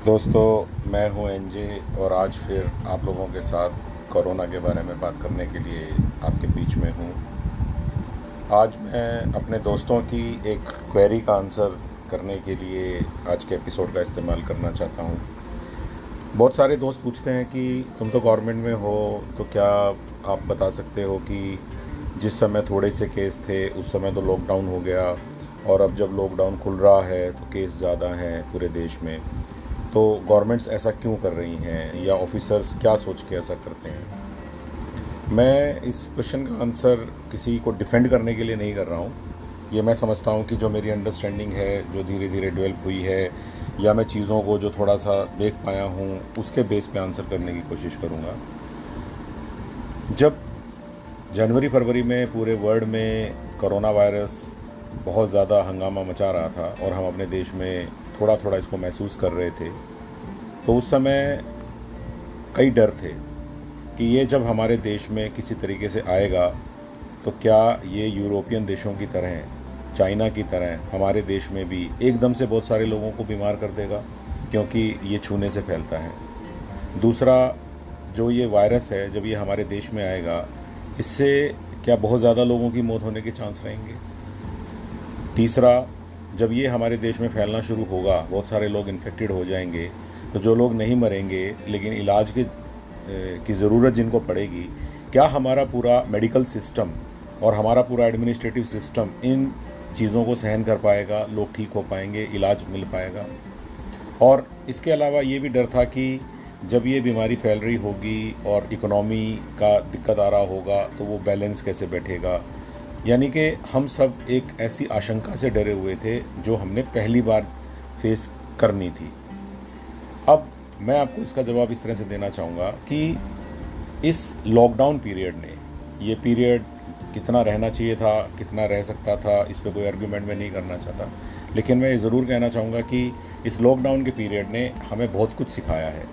दोस्तों, मैं हूँ एनजे और आज फिर आप लोगों के साथ कोरोना के बारे में बात करने के लिए आपके बीच में हूँ। आज मैं अपने दोस्तों की एक क्वेरी का आंसर करने के लिए आज के एपिसोड का इस्तेमाल करना चाहता हूँ। बहुत सारे दोस्त पूछते हैं कि तुम तो गवर्नमेंट में हो तो क्या आप बता सकते हो कि जिस समय थोड़े से केस थे, उस समय तो लॉकडाउन हो गया और अब जब लॉकडाउन खुल रहा है तो केस ज़्यादा हैं पूरे देश में। तो गवर्नमेंट्स ऐसा क्यों कर रही हैं? या ऑफिसर्स क्या सोच के ऐसा करते हैं? मैं इस क्वेश्चन का आंसर किसी को डिफेंड करने के लिए नहीं कर रहा हूँ। ये मैं समझता हूँ कि जो मेरी अंडरस्टैंडिंग है, जो धीरे धीरे डेवलप हुई है, या मैं चीज़ों को जो थोड़ा सा देख पाया हूँ, उसके बेस पे आंसर करने की कोशिश करूँगा। जब जनवरी, फरवरी में पूरे वर्ल्ड में कोरोना वायरस बहुत ज़्यादा हंगामा मचा रहा था और हम अपने देश में थोड़ा थोड़ा इसको महसूस कर रहे थे तो उस समय कई डर थे कि ये जब हमारे देश में किसी तरीके से आएगा तो क्या ये यूरोपियन देशों की तरह चाइना की तरह हमारे देश में भी एकदम से बहुत सारे लोगों को बीमार कर देगा, क्योंकि ये छूने से फैलता है। दूसरा, जो ये वायरस है, जब ये हमारे देश में आएगा, इससे क्या बहुत ज़्यादा लोगों की मौत होने के चांस रहेंगे? तीसरा जब ये हमारे देश में फैलना शुरू होगा, बहुत सारे लोग इन्फेक्टेड हो जाएँगे तो जो लोग नहीं मरेंगे, लेकिन इलाज के की ज़रूरत जिनको पड़ेगी, क्या हमारा पूरा मेडिकल सिस्टम और हमारा पूरा एडमिनिस्ट्रेटिव सिस्टम इन चीज़ों को सहन कर पाएगा, लोग ठीक हो पाएँगे, इलाज मिल पाएगा? और इसके अलावा ये भी डर था कि जब ये बीमारी फैल रही होगी और इकोनॉमी का दिक्कत आ रहा होगा तो वो बैलेंस कैसे बैठेगा? यानी कि हम सब एक ऐसी आशंका से डरे हुए थे जो हमने पहली बार फेस करनी थी। अब मैं आपको इसका जवाब इस तरह से देना चाहूँगा कि इस लॉकडाउन पीरियड ने ये पीरियड कितना रहना चाहिए था, कितना रह सकता था, इस पर कोई आर्ग्यूमेंट में नहीं करना चाहता। लेकिन मैं ये ज़रूर कहना चाहूँगा कि इस लॉकडाउन के पीरियड ने हमें बहुत कुछ सिखाया है।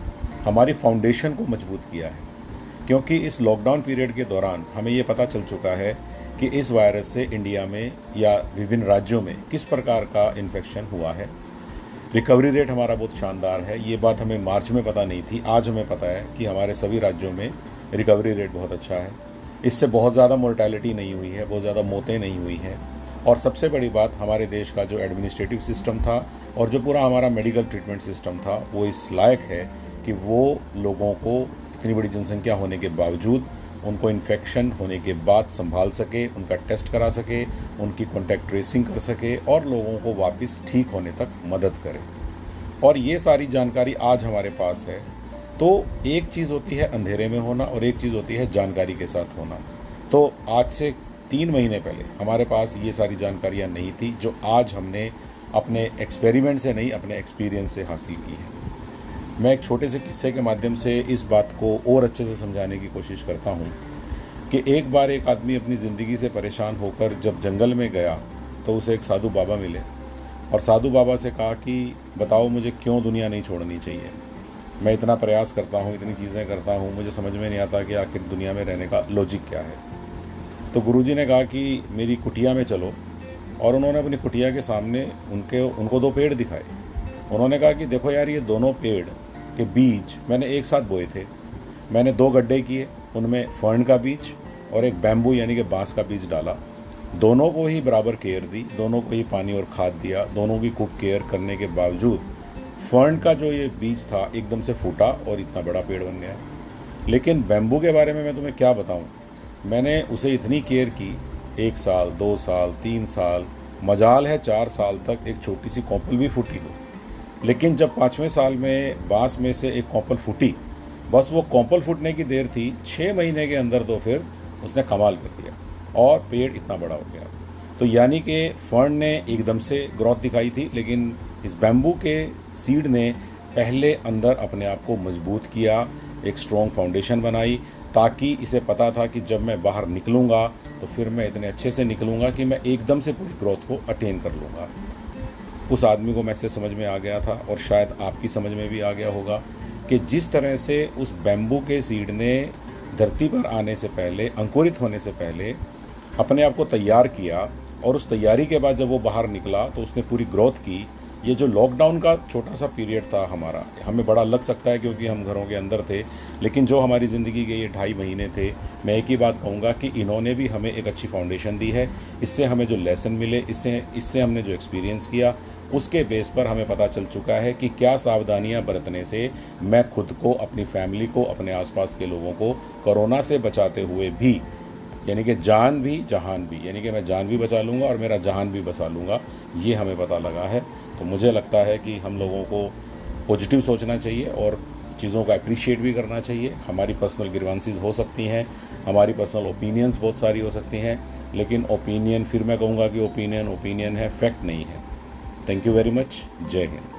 हमारी फाउंडेशन को मज़बूत किया है। क्योंकि इस लॉकडाउन पीरियड के दौरान हमें ये पता चल चुका है कि इस वायरस से इंडिया में या विभिन्न राज्यों में किस प्रकार का इन्फेक्शन हुआ है। रिकवरी रेट हमारा बहुत शानदार है। ये बात हमें मार्च में पता नहीं थी, आज हमें पता है कि हमारे सभी राज्यों में रिकवरी रेट बहुत अच्छा है। इससे बहुत ज़्यादा मोर्टैलिटी नहीं हुई है, बहुत ज़्यादा मौतें नहीं हुई हैं। और सबसे बड़ी बात, हमारे देश का जो एडमिनिस्ट्रेटिव सिस्टम था और जो पूरा हमारा मेडिकल ट्रीटमेंट सिस्टम था, वो इस लायक है कि वो लोगों को इतनी बड़ी जनसंख्या होने के बावजूद उनको इन्फेक्शन होने के बाद संभाल सके, उनका टेस्ट करा सके, उनकी कॉन्टैक्ट ट्रेसिंग कर सके और लोगों को वापस ठीक होने तक मदद करे। और ये सारी जानकारी आज हमारे पास है। तो एक चीज़ होती है अंधेरे में होना और एक चीज़ होती है जानकारी के साथ होना। तो आज से तीन महीने पहले हमारे पास ये सारी जानकारियाँ नहीं थी, जो आज हमने अपने एक्सपेरिमेंट से नहीं, अपने एक्सपीरियंस से हासिल की है। मैं एक छोटे से किस्से के माध्यम से इस बात को और अच्छे से समझाने की कोशिश करता हूँ कि एक बार एक आदमी अपनी ज़िंदगी से परेशान होकर जब जंगल में गया तो उसे एक साधु बाबा मिले। और साधु बाबा से कहा कि, बताओ मुझे क्यों दुनिया नहीं छोड़नी चाहिए? मैं इतना प्रयास करता हूँ, इतनी चीज़ें करता हूँ, मुझे समझ में नहीं आता कि आखिर दुनिया में रहने का लॉजिक क्या है? तो गुरुजी ने कहा कि, मेरी कुटिया में चलो। और उन्होंने अपनी कुटिया के सामने उनके, उनको दो पेड़ दिखाए। उन्होंने कहा कि, देखो यार, ये दोनों पेड़ के बीज मैंने एक साथ बोए थे। मैंने दो गड्ढे किए, उनमें फर्न का बीज और एक बैम्बू यानी कि बाँस का बीज डाला। दोनों को ही बराबर केयर दी, दोनों को ही पानी और खाद दिया, दोनों की खूब केयर करने के बावजूद फर्न का जो ये बीज था एकदम से फूटा और इतना बड़ा पेड़ बन गया। लेकिन बैम्बू के बारे में मैं तुम्हें क्या बताऊँ? मैंने उसे इतनी केयर की, एक साल, दो साल, तीन साल, मजाल है चार साल तक एक छोटी सी कॉपल भी फूटी हो। लेकिन जब पाँचवें साल में बाँस में से एक कॉम्पल फूटी, बस वो कॉम्पल फूटने की देर थी छः महीने के अंदर तो फिर उसने कमाल कर दिया और पेड़ इतना बड़ा हो गया। तो यानी कि फर्न ने एकदम से ग्रोथ दिखाई थी, लेकिन इस बैम्बू के सीड ने पहले अंदर अपने आप को मज़बूत किया, एक स्ट्रॉन्ग फाउंडेशन बनाई, ताकि इसे पता था कि जब मैं बाहर निकलूँगा तो फिर मैं इतने अच्छे से निकलूँगा कि मैं एकदम से पूरी ग्रोथ को अटेन कर लूँगा। उस आदमी को मैसेज समझ में आ गया था और शायद आपकी समझ में भी आ गया होगा कि जिस तरह से उस बैम्बू के सीड ने धरती पर आने से पहले, अंकुरित होने से पहले अपने आप को तैयार किया और उस तैयारी के बाद जब वो बाहर निकला तो उसने पूरी ग्रोथ की ये जो लॉकडाउन का छोटा सा पीरियड था हमारा, हमें बड़ा लग सकता है क्योंकि हम घरों के अंदर थे, लेकिन जो हमारी ज़िंदगी के ये ढाई महीने थे। मैं एक ही बात कहूँगा कि इन्होंने भी हमें एक अच्छी फाउंडेशन दी है। इससे हमें जो लेसन मिले, इससे इससे हमने जो एक्सपीरियंस किया, उसके बेस पर हमें पता चल चुका है कि क्या सावधानियाँ बरतने से मैं खुद को, अपनी फैमिली को, अपने आसपास के लोगों को कोरोना से बचाते हुए भी यानी कि जान भी, जहान भी। यानी कि मैं जान भी बचा लूँगा और मेरा जहान भी बचा लूँगा। ये हमें पता लगा है। तो मुझे लगता है कि हम लोगों को पॉजिटिव सोचना चाहिए और चीज़ों का अप्रिशिएट भी करना चाहिए। हमारी पर्सनल ग्रीवांसीज हो सकती हैं, हमारी पर्सनल ओपिनियंस बहुत सारी हो सकती हैं, लेकिन ओपिनियन फिर मैं कहूँगा कि ओपिनियन ओपिनियन है फैक्ट नहीं है। थैंक यू वेरी मच जय हिंद।